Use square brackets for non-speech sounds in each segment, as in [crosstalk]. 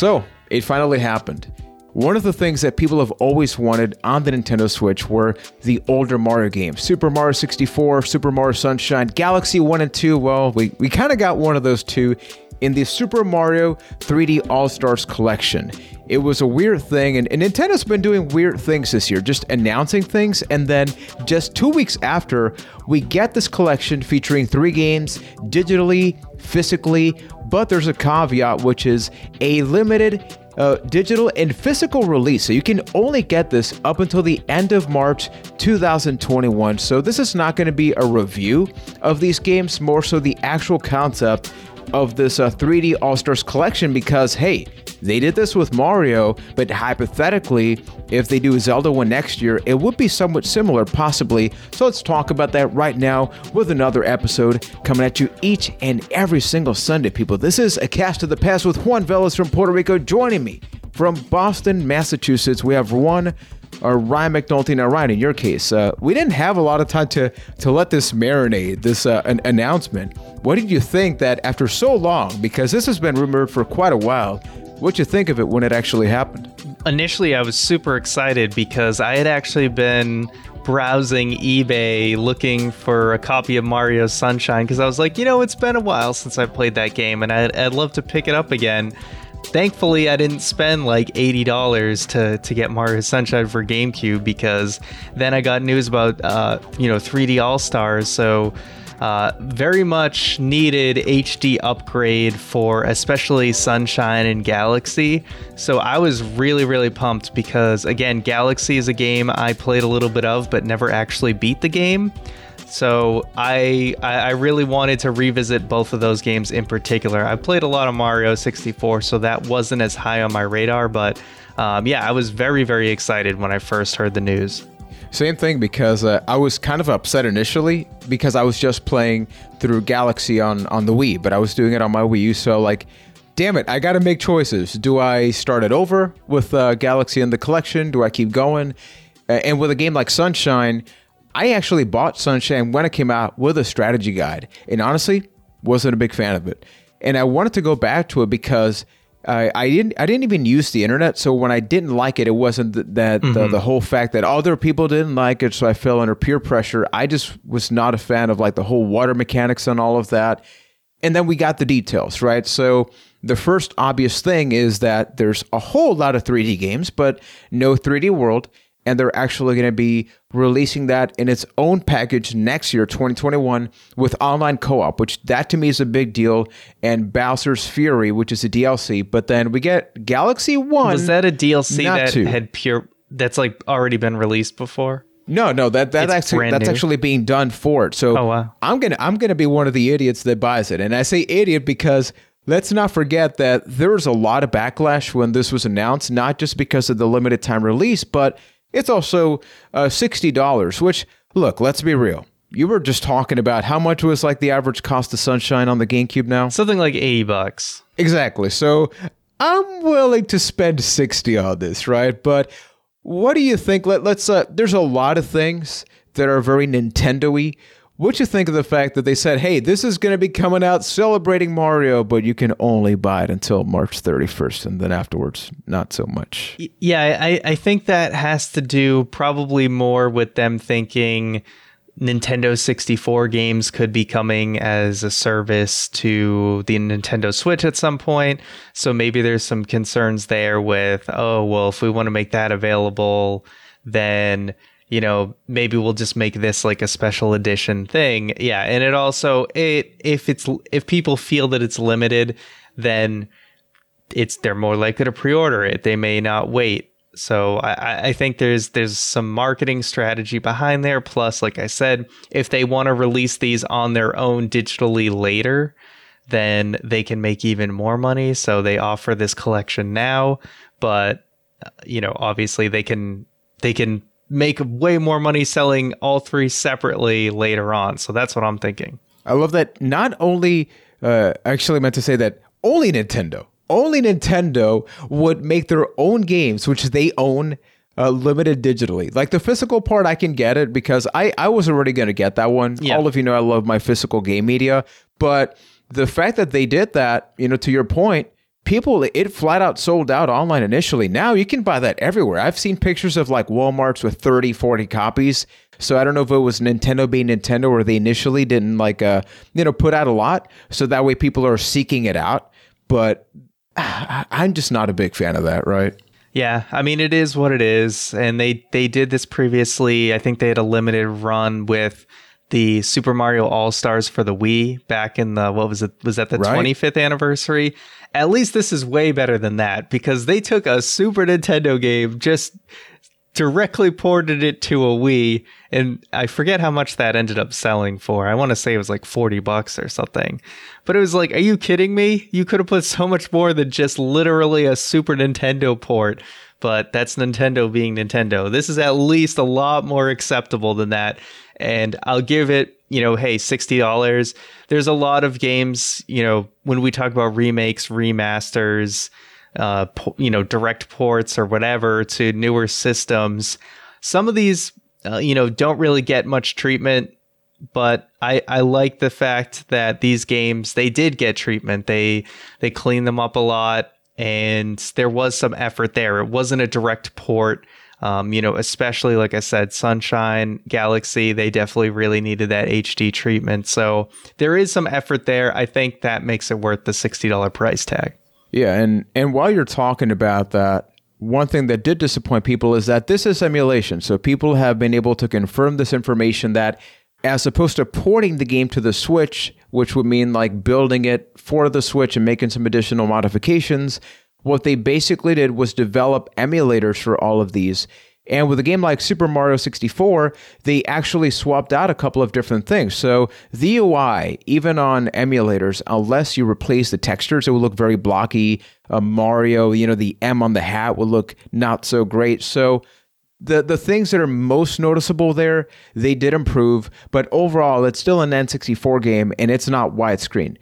So, it finally happened. One of the things that people have always wanted on the Nintendo Switch were the older Mario games Super Mario 64, Super Mario Sunshine, Galaxy 1 and 2. Well, we, we kind of got one of those two in the Super Mario 3D All Stars collection. It was a weird thing, and, and, Nintendo's been doing weird things this year, just announcing things, and then just two weeks after, we get this collection featuring three games digitally, physically, but there's a caveat, which is a limited uh, digital and physical release. So you can only get this up until the end of March 2021. So this is not going to be a review of these games, more so the actual concept of this uh, 3D All Stars collection because, hey, they did this with Mario, but hypothetically, if they do Zelda one next year, it would be somewhat similar, possibly. So let's talk about that right now with another episode coming at you each and every single Sunday, people. This is a cast of the past with Juan Velas from Puerto Rico joining me from Boston, Massachusetts. We have one or Ryan McNulty. Now, Ryan, in your case, uh, we didn't have a lot of time to to let this marinate, this uh, an announcement. What did you think that after so long, because this has been rumored for quite a while, what'd you think of it when it actually happened? Initially, I was super excited because I had actually been browsing eBay looking for a copy of Mario Sunshine because I was like, you know, it's been a while since I played that game and I'd, I'd love to pick it up again thankfully I didn't spend like eighty dollars to to get Mario Sunshine for GameCube because then I got news about uh, you know 3D All Stars. So uh, very much needed HD upgrade for especially Sunshine and Galaxy. So I was really really pumped because again Galaxy is a game I played a little bit of but never actually beat the game. So I I really wanted to revisit both of those games in particular. I played a lot of Mario 64, so that wasn't as high on my radar. But um, yeah, I was very very excited when I first heard the news. Same thing because uh, I was kind of upset initially because I was just playing through Galaxy on on the Wii, but I was doing it on my Wii U. So like, damn it, I got to make choices. Do I start it over with uh, Galaxy in the collection? Do I keep going? Uh, and with a game like Sunshine, I actually bought Sunshine when it came out with a strategy guide, and honestly, wasn't a big fan of it. And I wanted to go back to it because I, I didn't I didn't even use the internet. So when I didn't like it, it wasn't th- that mm-hmm. the, the whole fact that other people didn't like it, so I fell under peer pressure. I just was not a fan of like the whole water mechanics and all of that. And then we got the details, right? So the first obvious thing is that there's a whole lot of 3D games, but no 3D world and they're actually going to be releasing that in its own package next year 2021 with online co-op which that to me is a big deal and bowser's fury which is a dlc but then we get galaxy 1 was that a dlc that two. had pure that's like already been released before no, no, that that actually that's new. actually being done for it. So oh, wow. I'm gonna I'm gonna be one of the idiots that buys it, and I say idiot because Let's not forget that there was a lot of backlash when this was announced, not just because of the limited time release, but it's also uh, $60, which, look, let's be real. You were just talking about how much was like the average cost of Sunshine on the GameCube now? Something like 80 bucks. Exactly. So I'm willing to spend 60 on this, right? But what do you think? Let, let's, uh, there's a lot of things that are very Nintendo y what do you think of the fact that they said, "Hey, this is going to be coming out celebrating Mario, but you can only buy it until March 31st, and then afterwards, not so much." Yeah, I, I think that has to do probably more with them thinking Nintendo 64 games could be coming as a service to the Nintendo Switch at some point. So maybe there's some concerns there with, oh, well, if we want to make that available, then you know, maybe we'll just make this like a special edition thing. Yeah, and it also it if it's if people feel that it's limited, then it's they're more likely to pre-order it. They may not wait. So I, I think there's there's some marketing strategy behind there. Plus, like I said, if they want to release these on their own digitally later, then they can make even more money. So they offer this collection now, but uh, you know, obviously they can they can make way more money selling all three separately later on. So that's what I'm thinking. I love that. Not only, uh, actually meant to say that only Nintendo, only Nintendo would make their own games, which they own. Uh, limited digitally. Like the physical part, I can get it because I, I was already going to get that one. Yeah. All of you know I love my physical game media. But the fact that they did that, you know, to your point, people it flat out sold out online initially. Now you can buy that everywhere. I've seen pictures of like walmarts with 30 40 copies. So i don't know if it was nintendo being nintendo or they initially didn't like uh you know put out a lot. So that way people are seeking it out. But [sighs] i'm just not a big fan of that right? Yeah, I mean it is what it is, and they they did this previously. I think they had a limited run with the Super Mario All Stars for the Wii back in the what was it? Was that the twenty fifth anniversary? At least this is way better than that because they took a Super Nintendo game, just directly ported it to a Wii, and I forget how much that ended up selling for. I want to say it was like 40 bucks or something. But it was like, are you kidding me? You could have put so much more than just literally a Super Nintendo port. But that's Nintendo being Nintendo. This is at least a lot more acceptable than that. And I'll give it, you know, hey, $60. There's a lot of games, you know, when we talk about remakes, remasters, uh, you know, direct ports or whatever to newer systems. Some of these, uh, you know, don't really get much treatment, but I, I like the fact that these games they did get treatment. They they cleaned them up a lot, and there was some effort there. It wasn't a direct port. Um, you know, especially like I said, Sunshine, Galaxy, they definitely really needed that HD treatment. So there is some effort there. I think that makes it worth the $60 price tag. Yeah, and and while you're talking about that, one thing that did disappoint people is that this is emulation. So people have been able to confirm this information that as opposed to porting the game to the Switch, which would mean like building it for the Switch and making some additional modifications, what they basically did was develop emulators for all of these. And with a game like Super Mario 64, they actually swapped out a couple of different things. So the UI, even on emulators, unless you replace the textures, it will look very blocky. Uh, Mario, you know, the M on the hat will look not so great. So the the things that are most noticeable there, they did improve, but overall, it's still an N64 game and it's not widescreen.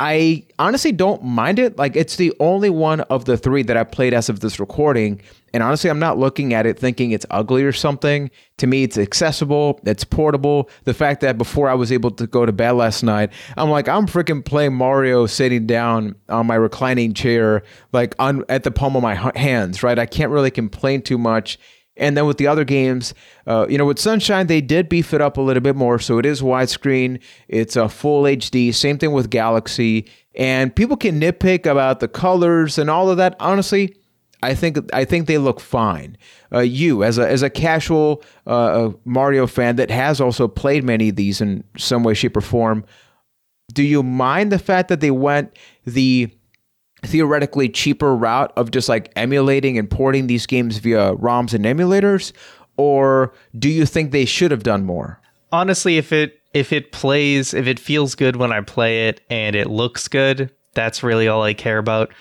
I honestly don't mind it. Like it's the only one of the three that I played as of this recording. And honestly, I'm not looking at it thinking it's ugly or something. To me, it's accessible, it's portable. The fact that before I was able to go to bed last night, I'm like, I'm freaking playing Mario sitting down on my reclining chair, like on at the palm of my hands, right? I can't really complain too much. And then with the other games, uh, you know, with Sunshine, they did beef it up a little bit more. So it is widescreen, it's a full HD. Same thing with Galaxy. And people can nitpick about the colors and all of that. Honestly, I think I think they look fine. Uh, you, as a as a casual uh, Mario fan that has also played many of these in some way, shape, or form, do you mind the fact that they went the theoretically cheaper route of just like emulating and porting these games via ROMs and emulators, or do you think they should have done more? Honestly, if it if it plays, if it feels good when I play it and it looks good, that's really all I care about.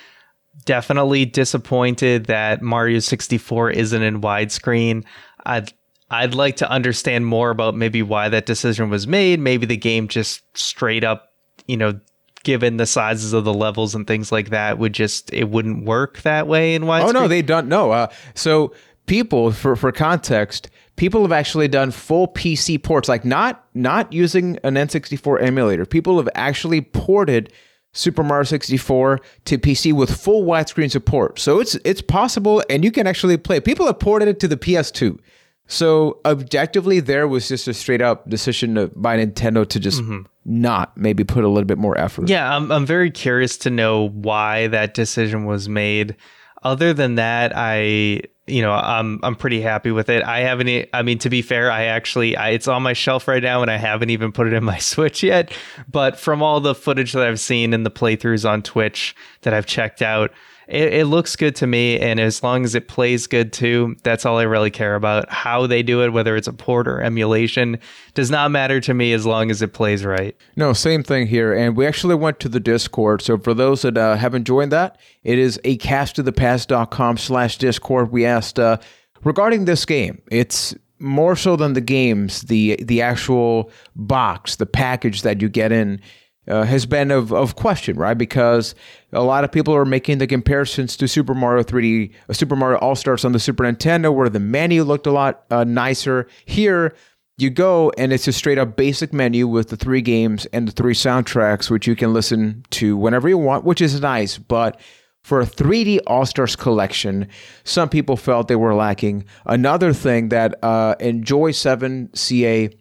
Definitely disappointed that Mario 64 isn't in widescreen. I'd I'd like to understand more about maybe why that decision was made. Maybe the game just straight up, you know, given the sizes of the levels and things like that would just it wouldn't work that way in widescreen. Oh no, they don't know. Uh, so people for for context, people have actually done full PC ports, like not not using an N64 emulator. People have actually ported Super Mario 64 to PC with full widescreen support. So it's it's possible and you can actually play. People have ported it to the PS2. So objectively, there was just a straight up decision to, by Nintendo to just mm-hmm. not maybe put a little bit more effort. Yeah, I'm I'm very curious to know why that decision was made. Other than that, I you know I'm I'm pretty happy with it. I haven't. I mean, to be fair, I actually I, it's on my shelf right now, and I haven't even put it in my [laughs] Switch yet. But from all the footage that I've seen and the playthroughs on Twitch that I've checked out, it, it, looks good to me. And as long as it plays good too, that's all I really care about. How they do it, whether it's a port or emulation, does not matter to me as long as it plays right. No, same thing here. And we actually went to the Discord. So for those that uh, haven't joined that, it is a castofthepast.com slash Discord. We asked uh, regarding this game, it's more so than the games, the the actual box, the package that you get in uh, has been of, of question, right? Because a lot of people are making the comparisons to Super Mario 3D, uh, Super Mario All Stars on the Super Nintendo, where the menu looked a lot uh, nicer. Here, you go and it's a straight up basic menu with the three games and the three soundtracks, which you can listen to whenever you want, which is nice. But for a 3D All Stars collection. Some people felt they were lacking. Another thing that uh, Enjoy7CA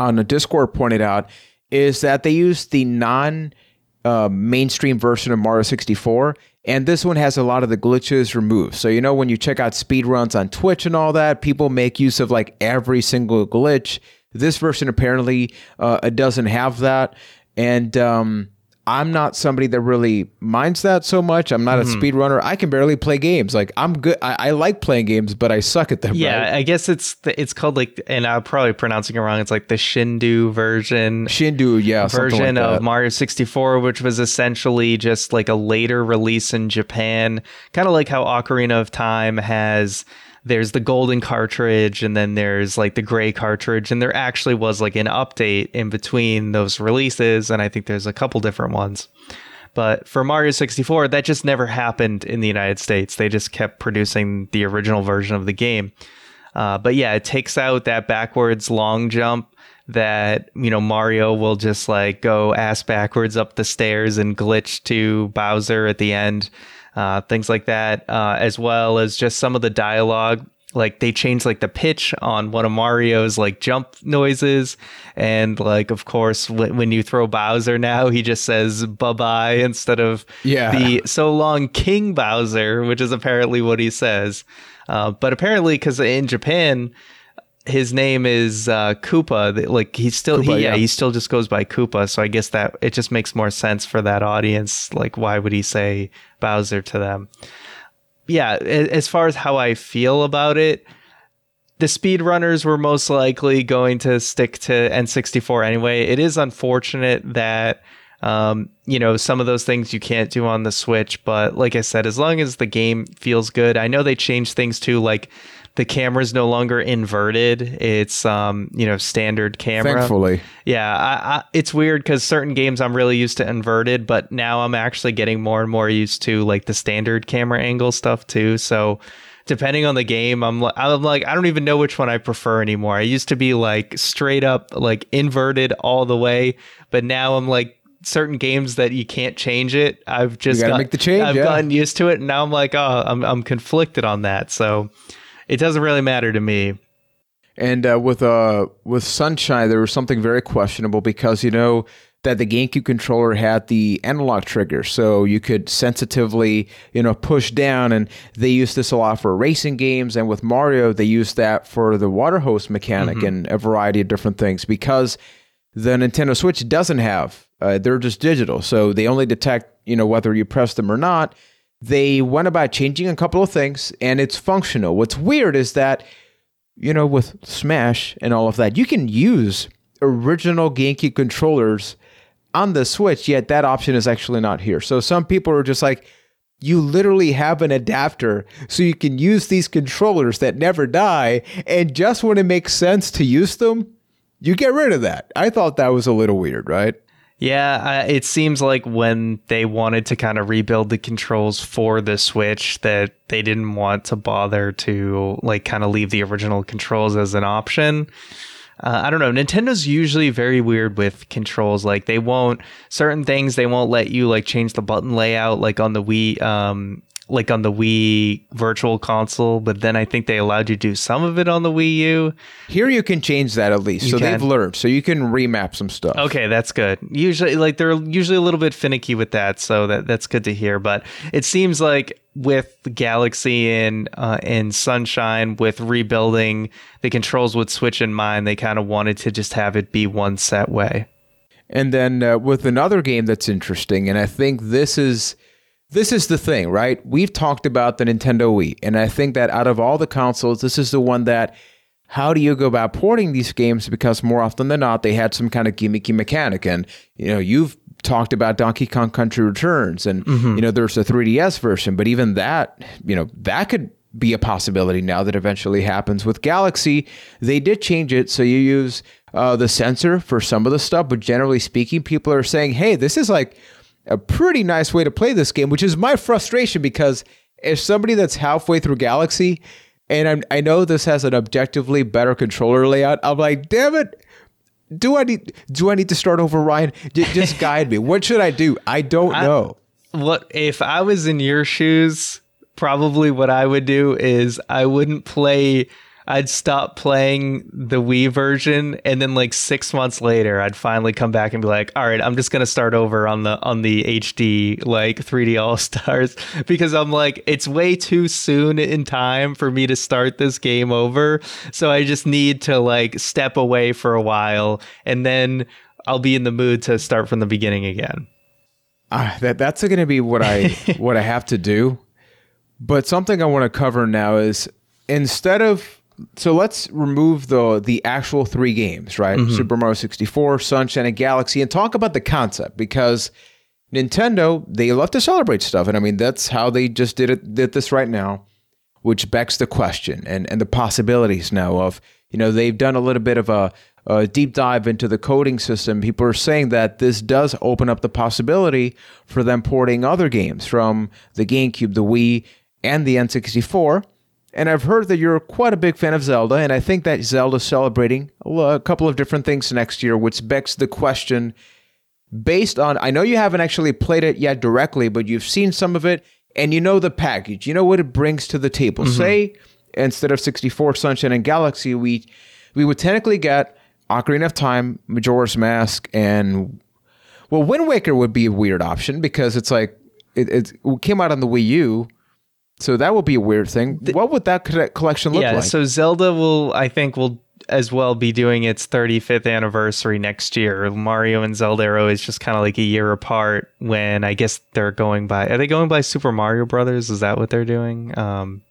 on the Discord pointed out is that they use the non uh, mainstream version of Mario 64, and this one has a lot of the glitches removed. So, you know, when you check out speedruns on Twitch and all that, people make use of like every single glitch. This version apparently uh, doesn't have that. And um, I'm not somebody that really minds that so much. I'm not mm-hmm. a speedrunner. I can barely play games. Like I'm good. I, I, like playing games, but I suck at them. Yeah, right? I guess it's the, it's called like, and I'm probably pronouncing it wrong. It's like the Shindou version. Shindou, yeah, version like of Mario 64, which was essentially just like a later release in Japan, kind of like how Ocarina of Time has there's the golden cartridge and then there's like the gray cartridge and there actually was like an update in between those releases and i think there's a couple different ones. But for mario 64 that just never happened in the united states. They just kept producing the original version of the game. Uh, but yeah it takes out that backwards long jump that you know Mario will just like go ass backwards up the stairs and glitch to Bowser at the end uh, things like that, uh, as well as just some of the dialogue. Like they changed like the pitch on one of Mario's like jump noises, and like of course when, when you throw Bowser now, he just says bye bye instead of yeah. the so long King Bowser, which is apparently what he says. Uh, but apparently, because in Japan, his name is uh, Koopa. Like he's still, Koopa, he, yeah, yeah, he still just goes by Koopa. So I guess that it just makes more sense for that audience. Like, why would he say Bowser to them? Yeah, as far as how I feel about it, the speedrunners were most likely going to stick to N64 anyway. It is unfortunate that um, you know, some of those things you can't do on the Switch, but like I said, as long as the game feels good, I know they changed things too, like the camera's no longer inverted. It's um, you know, standard camera. Thankfully. Yeah, I, I, it's weird because certain games I'm really used to inverted, but now I'm actually getting more and more used to like the standard camera angle stuff too. So depending on the game, I'm like, I'm like, I don't even know which one I prefer anymore. I used to be like straight up like inverted all the way, but now I'm like certain games that you can't change it. I've just got, make the change. I've yeah. gotten used to it, and now I'm like, oh, I'm I'm conflicted on that. So it doesn't really matter to me. And uh, with uh with Sunshine, there was something very questionable because you know that the GameCube controller had the analog trigger, so you could sensitively you know push down, and they used this a lot for racing games. And with Mario, they used that for the water hose mechanic mm-hmm. and a variety of different things because the Nintendo Switch doesn't have. Uh, they're just digital, so they only detect you know whether you press them or not they went about changing a couple of things and it's functional. What's weird is that, you know, with Smash and all of that, you can use original GameCube controllers on the Switch, yet that option is actually not here. So some people are just like, you literally have an adapter so you can use these controllers that never die. And just when it makes sense to use them, you get rid of that. I thought that was a little weird, right? Yeah, it seems like when they wanted to kind of rebuild the controls for the Switch, that they didn't want to bother to like kind of leave the original controls as an option. Uh, I don't know. Nintendo's usually very weird with controls. Like they won't certain things they won't let you like change the button layout. Like on the Wii, um, like on the Wii Virtual Console, but then I think they allowed you to do some of it on the Wii U. Here you can change that at least. You so can. they've learned. So you can remap some stuff. Okay, that's good. Usually like they're usually a little bit finicky with that, so that that's good to hear, but it seems like with Galaxy and uh, and Sunshine with rebuilding the controls with Switch in mind, they kind of wanted to just have it be one set way. And then uh, with another game that's interesting, and I think this is this is the thing, right? We've talked about the Nintendo Wii, and I think that out of all the consoles, this is the one that how do you go about porting these games? Because more often than not, they had some kind of gimmicky mechanic. And, you know, you've talked about Donkey Kong Country Returns, and, mm-hmm. you know, there's a 3DS version, but even that, you know, that could be a possibility now that eventually happens. With Galaxy, they did change it. So you use uh, the sensor for some of the stuff, but generally speaking, people are saying, hey, this is like a pretty nice way to play this game, which is my frustration because as somebody that's halfway through Galaxy, and I'm, i know this has an objectively better controller layout, I'm like, damn it. Do I need do I need to start over, Ryan? J- just [laughs] guide me. What should I do? I don't I, know. what if I was in your shoes? Probably what I would do is I wouldn't play I'd stop playing the Wii version, and then like six months later, I'd finally come back and be like, "All right, I'm just gonna start over on the on the HD like 3D All Stars," [laughs] because I'm like, it's way too soon in time for me to start this game over. So I just need to like step away for a while, and then I'll be in the mood to start from the beginning again. Uh, that that's going to be what I [laughs] what I have to do. But something I want to cover now is instead of so let's remove the the actual three games, right? Mm-hmm. Super Mario 64, Sunshine and Galaxy, and talk about the concept because Nintendo, they love to celebrate stuff. And I mean that's how they just did it did this right now, which begs the question and, and the possibilities now of, you know, they've done a little bit of a, a deep dive into the coding system. People are saying that this does open up the possibility for them porting other games from the GameCube, the Wii, and the N64 and I've heard that you're quite a big fan of Zelda, and I think that Zelda's celebrating a couple of different things next year, which begs the question based on I know you haven't actually played it yet directly, but you've seen some of it and you know the package. You know what it brings to the table. Mm-hmm. Say instead of 64 Sunshine and Galaxy, we we would technically get Ocarina of Time, Majora's Mask, and well, Wind Waker would be a weird option because it's like it, it came out on the Wii U so that will be a weird thing. What would that collection look yeah, like? so Zelda will, I think, will as well be doing its 35th anniversary next year. Mario and Zelda are always just kind of like a year apart. When I guess they're going by, are they going by Super Mario Brothers? Is that what they're doing? Um,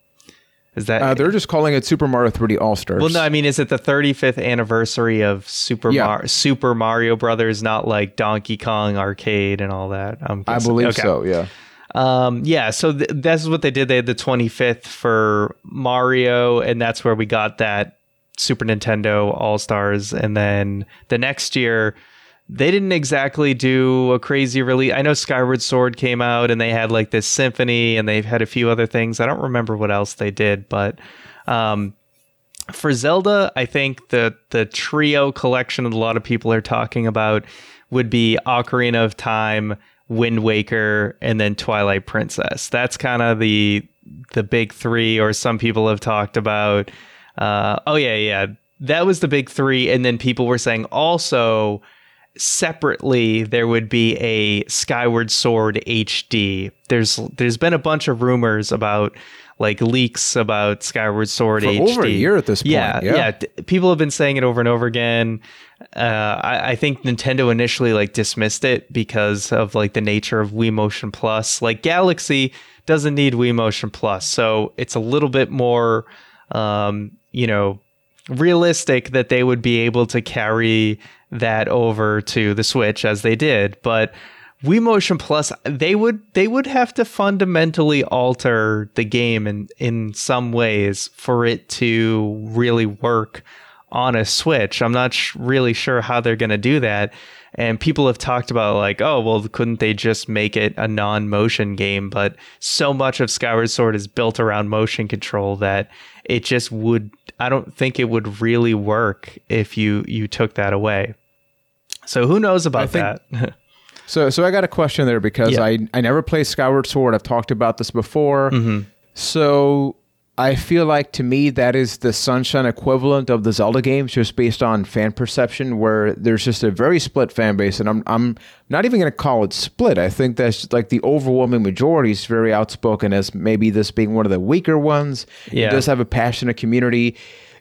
is that uh, they're just calling it Super Mario 3D All Stars? Well, no, I mean, is it the 35th anniversary of Super yeah. Mar- Super Mario Brothers? Not like Donkey Kong Arcade and all that. i believe okay. so. Yeah. Um, yeah, so th- that's what they did. They had the 25th for Mario, and that's where we got that Super Nintendo All Stars. And then the next year, they didn't exactly do a crazy release. I know Skyward Sword came out and they had like this symphony and they've had a few other things. I don't remember what else they did, but um, for Zelda, I think the the trio collection that a lot of people are talking about would be Ocarina of Time, Wind Waker, and then Twilight Princess. That's kind of the the big three, or some people have talked about. Uh, oh yeah, yeah, that was the big three, and then people were saying also separately there would be a Skyward Sword HD. There's there's been a bunch of rumors about like leaks about Skyward Sword For HD. Over a year at this point. Yeah, yeah, yeah. People have been saying it over and over again. Uh, I, I, think Nintendo initially like dismissed it because of like the nature of Wii Motion Plus. Like Galaxy doesn't need Wii Motion Plus, so it's a little bit more, um, you know, realistic that they would be able to carry that over to the Switch as they did. But Wii Motion Plus, they would they would have to fundamentally alter the game in in some ways for it to really work on a Switch. I'm not sh- really sure how they're going to do that. And people have talked about like, oh, well, couldn't they just make it a non-motion game? But so much of Skyward Sword is built around motion control that it just would. I don't think it would really work if you you took that away. So who knows about think, that? [laughs] So, so I got a question there because yeah. I I never played Skyward Sword. I've talked about this before. Mm-hmm. So I feel like to me that is the Sunshine equivalent of the Zelda games, just based on fan perception, where there's just a very split fan base, and I'm I'm not even going to call it split. I think that's like the overwhelming majority is very outspoken as maybe this being one of the weaker ones. Yeah. It does have a passionate community.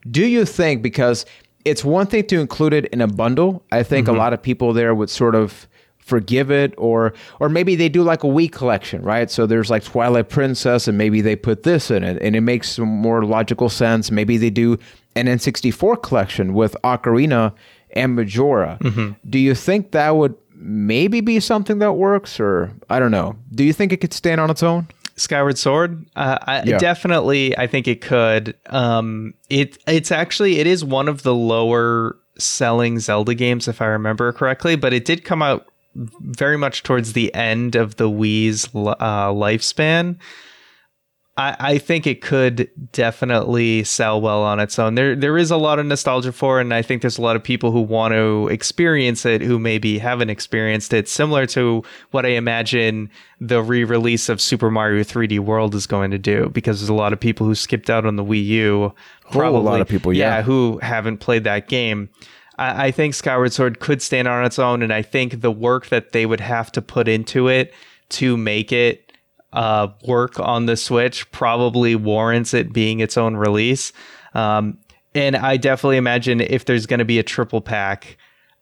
Do you think because it's one thing to include it in a bundle? I think mm-hmm. a lot of people there would sort of forgive it or or maybe they do like a Wii collection right so there's like twilight princess and maybe they put this in it and it makes some more logical sense maybe they do an n64 collection with ocarina and majora mm-hmm. do you think that would maybe be something that works or i don't know do you think it could stand on its own Skyward Sword, uh, I, yeah. definitely, I think it could. Um, it it's actually it is one of the lower selling Zelda games, if I remember correctly, but it did come out very much towards the end of the Wii's uh, lifespan. I, I think it could definitely sell well on its own. There there is a lot of nostalgia for it, and I think there's a lot of people who want to experience it who maybe haven't experienced it. Similar to what I imagine the re-release of Super Mario 3D World is going to do, because there's a lot of people who skipped out on the Wii U. Probably a lot of people, yeah. who haven't played that game. I, I think Skyward Sword could stand on its own, and I think the work that they would have to put into it to make it uh, work on the Switch probably warrants it being its own release. Um, and I definitely imagine if there's going to be a triple pack,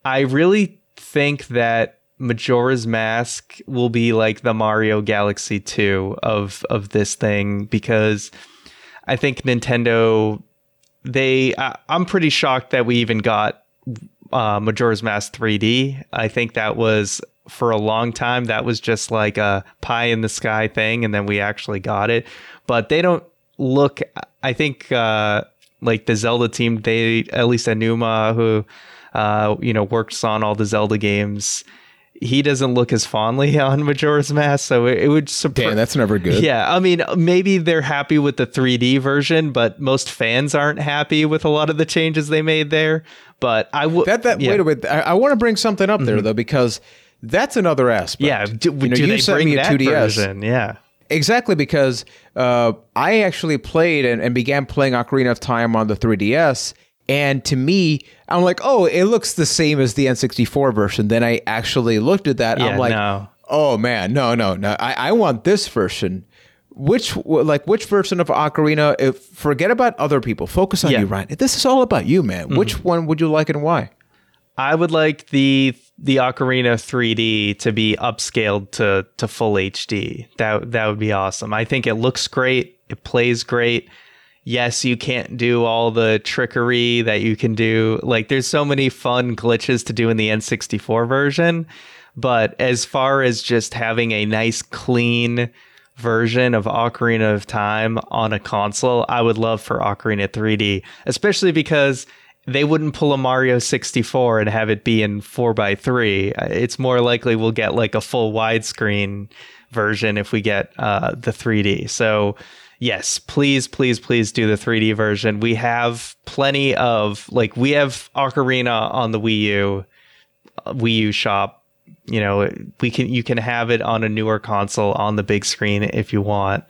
I really think that Majora's Mask will be like the Mario Galaxy 2 of of this thing because I think Nintendo they I, I'm pretty shocked that we even got uh, Majora's Mask 3D. I think that was for a long time that was just like a pie in the sky thing and then we actually got it but they don't look i think uh, like the zelda team they at least Aonuma who uh, you know works on all the zelda games he doesn't look as fondly [laughs] on Majora's Mask, so it, it would surprise. Damn, that's never good. Yeah, I mean, maybe they're happy with the 3D version, but most fans aren't happy with a lot of the changes they made there. But I would that that yeah. wait a minute. I, I want to bring something up mm-hmm. there though because that's another aspect. Yeah, do, you know, do you they bring that 2DS. version? Yeah, exactly because uh, I actually played and, and, began playing Ocarina of Time on the 3DS, and to me, I'm like, oh, it looks the same as the N64 version. Then I actually looked at that. Yeah, I'm like, no. oh man, no, no, no. I, I want this version. Which like which version of Ocarina? If forget about other people, focus on yeah. you, Ryan. This is all about you, man. Mm-hmm. Which one would you like and why? I would like the the Ocarina 3D to be upscaled to to full HD. That that would be awesome. I think it looks great. It plays great. Yes, you can't do all the trickery that you can do. Like there's so many fun glitches to do in the N64 version, but as far as just having a nice clean version of Ocarina of Time on a console, I would love for Ocarina 3D, especially because they wouldn't pull a Mario 64 and have it be in 4x3. It's more likely we'll get like a full widescreen version if we get uh, the 3D. So, yes, please, please, please do the 3D version. We have plenty of, like, we have Ocarina on the Wii U, uh, Wii U shop. You know, we can you can have it on a newer console on the big screen if you want.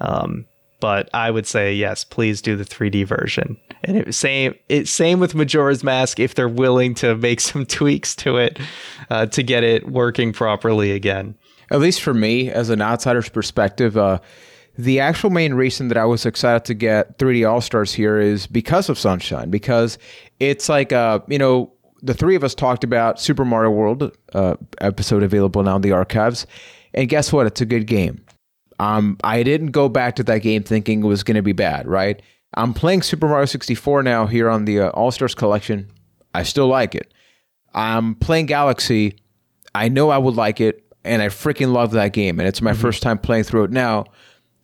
Um, but I would say yes, please do the 3D version. And it, same it same with Majora's Mask if they're willing to make [laughs] some tweaks to it uh, to get it working properly again. At least for me, as an outsider's perspective, uh, the actual main reason that I was excited to get 3D All Stars here is because of Sunshine. Because it's like uh, you know the three of us talked about Super Mario World uh, episode available now in the archives, and guess what? It's a good game. Um, I didn't go back to that game thinking it was going to be bad, right? I'm playing Super Mario 64 now here on the uh, All Stars collection. I still like it. I'm playing Galaxy. I know I would like it, and I freaking love that game. And it's my mm-hmm. first time playing through it now.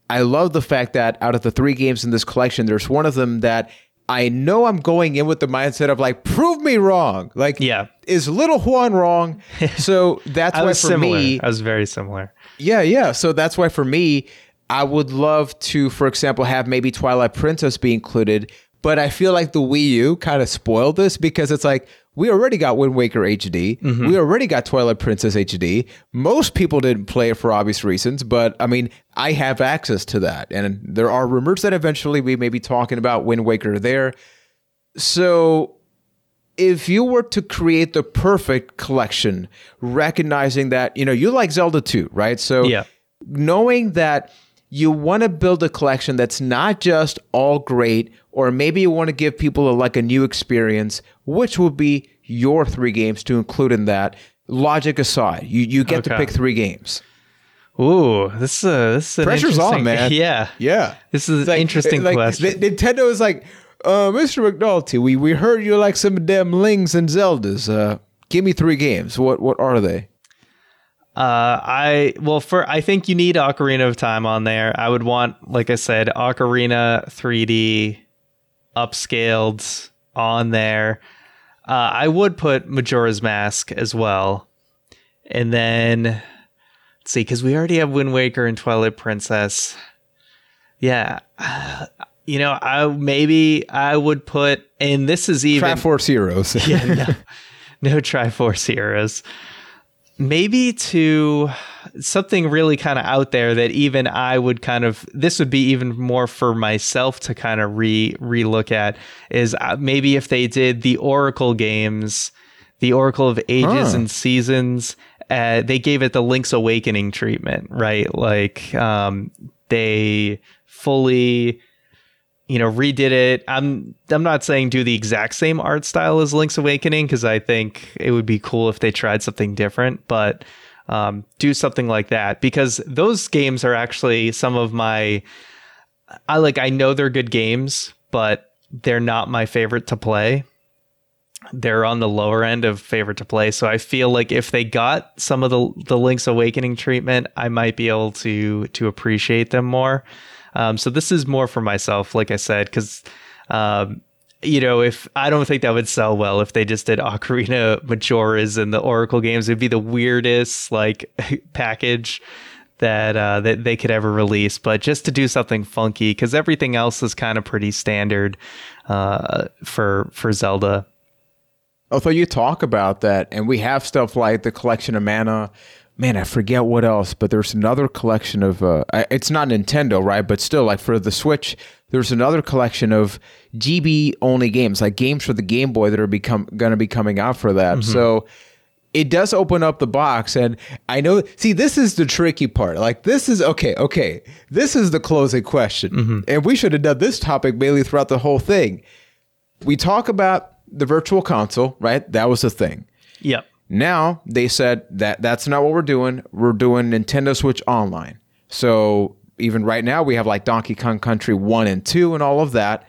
I love the fact that out of the three games in this collection, there's one of them that I know I'm going in with the mindset of like, prove me wrong. Like, yeah, is little Juan wrong? [laughs] So that's why for similar. me, I was very similar. Yeah, yeah. So that's why for me, I would love to, for example, have maybe Twilight Princess be included. But I feel like the Wii U kind of spoiled this because it's like we already got Wind Waker HD. Mm-hmm. We already got Twilight Princess HD. Most people didn't play it for obvious reasons, but I mean, I have access to that. And there are rumors that eventually we may be talking about Wind Waker there. So if you were to create the perfect collection, recognizing that, you know, you like Zelda too, right? So yeah. knowing that you want to build a collection that's not just all great, or maybe you want to give people a, like a new experience, which would be your three games to include in that. Logic aside, you, you get okay. to pick three games. Ooh, this is a, this is pressure's on, man. [laughs] Yeah, yeah. This is an interesting like, question. Nintendo is like, uh, Mr. McNulty, we, we heard you like some damn Lings and Zeldas. Uh, give me three games. What what are they? Uh, I well, for I think you need Ocarina of Time on there. I would want, like I said, Ocarina 3D upscaled on there. Uh, I would put Majora's Mask as well, and then let's see, because we already have Wind Waker and Twilight Princess. Yeah. [sighs] You know, I maybe I would put, and this is even Triforce Heroes. [laughs] yeah, [laughs] no, no Triforce Heroes. Maybe to something really kind of out there that even I would kind of this would be even more for myself to kind of re re look at is uh, maybe if they did the Oracle games, the Oracle of Ages Huh. and Seasons, uh, they gave it the Link's Awakening treatment, right? Like um, they fully you know redid it. I'm i'm not saying do the exact same art style as link's awakening because i think it would be cool if they tried something different but um, do something like that. Because those games are actually some of my i like i know they're good games but they're not my favorite to play. They're on the lower end of favorite to play. So i feel like if they got some of the the link's awakening treatment i might be able to to appreciate them more um, so this is more for myself, like I said, because um, you know, if I don't think that would sell well if they just did Ocarina Majoras and the Oracle games, it'd be the weirdest like [laughs] package that uh, that they could ever release. But just to do something funky, because everything else is kind of pretty standard uh, for for Zelda. Although you talk about that, and we have stuff like the collection of mana. Man, I forget what else, but there's another collection of. Uh, it's not Nintendo, right? But still, like for the Switch, there's another collection of GB only games, like games for the Game Boy that are become going to be coming out for that. So it does open up the box, and I know. See, this is the tricky part. Like this is okay, okay. This is the closing question, and we should have done this topic mainly throughout the whole thing we talk about the virtual console, right? That was the thing. Yep. Now they said that that's not what we're doing. We're doing Nintendo Switch Online. So even right now we have like Donkey Kong Country 1 and 2 and all of that.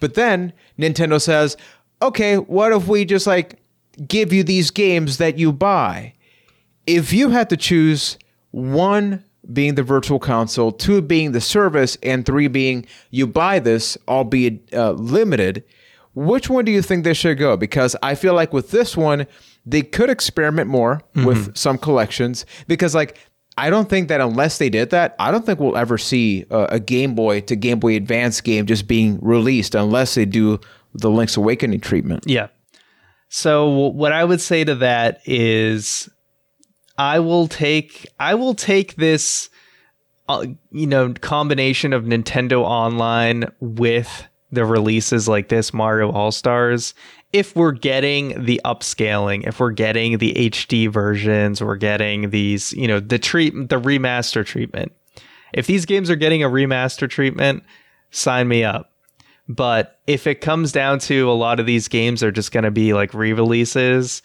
But then Nintendo says, "Okay, what if we just like give you these games that you buy? If you had to choose one being the virtual console, two being the service, and three being you buy this, albeit uh, limited, which one do you think they should go? Because I feel like with this one, they could experiment more with some collections. Because like I don't think that unless they did that, I don't think we'll ever see a, a Game Boy to Game Boy Advance game just being released unless they do the Link's Awakening treatment. Yeah. So what I would say to that is I will take I will take this uh, you know combination of Nintendo Online with the releases like this Mario All-Stars if we're getting the upscaling, if we're getting the HD versions, we're getting these, you know, the treat the remaster treatment. If these games are getting a remaster treatment, sign me up. But if it comes down to a lot of these games are just going to be like re-releases,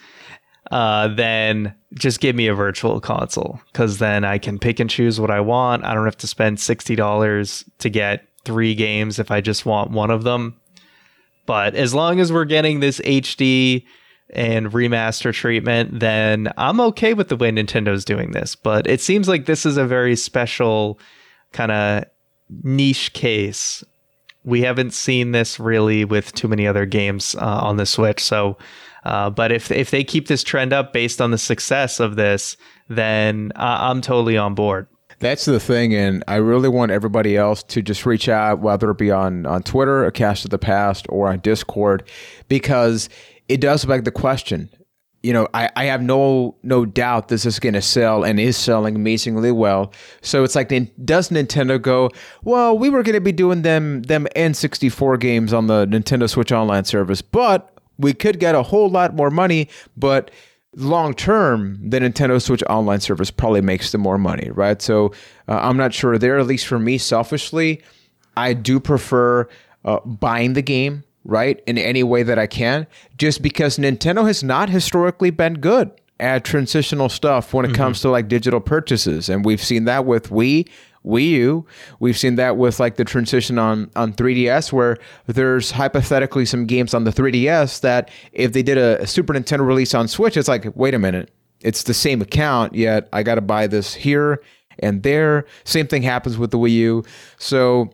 uh, then just give me a virtual console because then I can pick and choose what I want. I don't have to spend sixty dollars to get three games if I just want one of them. But as long as we're getting this HD and remaster treatment, then I'm okay with the way Nintendo's doing this. But it seems like this is a very special kind of niche case. We haven't seen this really with too many other games uh, on the Switch. So, uh, but if if they keep this trend up based on the success of this, then uh, I'm totally on board. That's the thing, and I really want everybody else to just reach out, whether it be on on Twitter, a Cast of the Past, or on Discord, because it does beg the question. You know, I, I have no no doubt this is going to sell and is selling amazingly well. So it's like, does Nintendo go? Well, we were going to be doing them them N64 games on the Nintendo Switch Online service, but we could get a whole lot more money, but long term, the Nintendo Switch Online service probably makes the more money, right? So uh, I'm not sure there. At least for me, selfishly, I do prefer uh, buying the game, right, in any way that I can, just because Nintendo has not historically been good at transitional stuff when it comes to like digital purchases, and we've seen that with Wii. Wii U. We've seen that with like the transition on on 3DS, where there's hypothetically some games on the 3DS that if they did a, Super Nintendo release on Switch, it's like, wait a minute, it's the same account, yet I got to buy this here and there. Same thing happens with the Wii U. So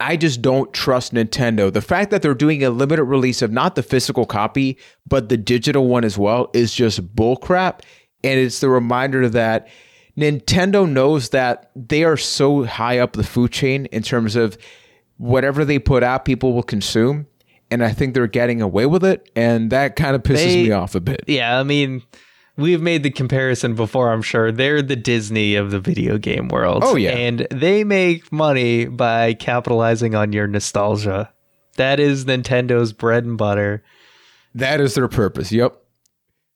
I just don't trust Nintendo. The fact that they're doing a limited release of not the physical copy, but the digital one as well is just bullcrap. And it's the reminder that Nintendo knows that they are so high up the food chain in terms of whatever they put out, people will consume. And I think they're getting away with it. And that kind of pisses They- me off a bit. Yeah, I mean, we've made the comparison before, I'm sure. They're the Disney of the video game world. Oh, yeah. And they make money by capitalizing on your nostalgia. That is Nintendo's bread and butter. That is their purpose. Yep.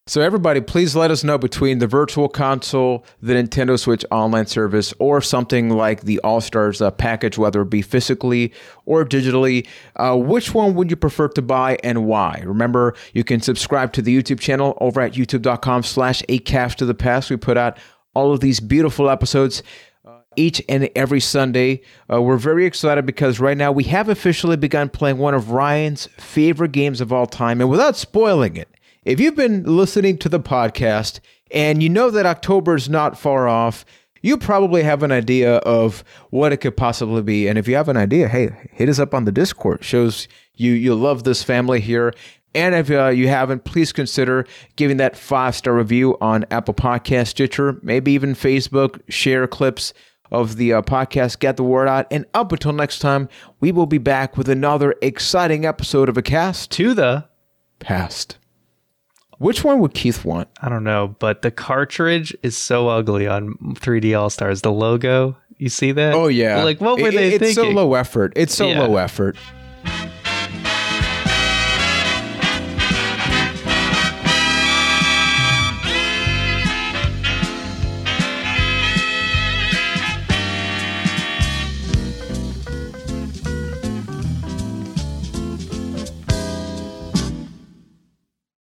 So everybody, please let us know between the virtual console, the Nintendo Switch online service, or something like the All Stars uh, package, whether it be physically or digitally. Uh, which one would you prefer to buy and why? Remember, you can subscribe to the YouTube channel over at youtube.com/slash a cast to the past. We put out all of these beautiful episodes uh, each and every Sunday. Uh, we're very excited because right now we have officially begun playing one of Ryan's favorite games of all time. And without spoiling it, if you've been listening to the podcast and you know that October is not far off, you probably have an idea of what it could possibly be. And if you have an idea, hey, hit us up on the Discord. Shows you you love this family here. And if uh, you haven't, please consider giving that five star review on Apple Podcast, Stitcher, maybe even Facebook. Share clips of the uh, podcast, get the word out. And up until next time, we will be back with another exciting episode of a cast To the, past. Which one would Keith want? I don't know, but the cartridge is so ugly on 3D All Stars. The logo, you see that? Oh yeah, Like, what were It- they It's so low effort. It's so Yeah. low effort.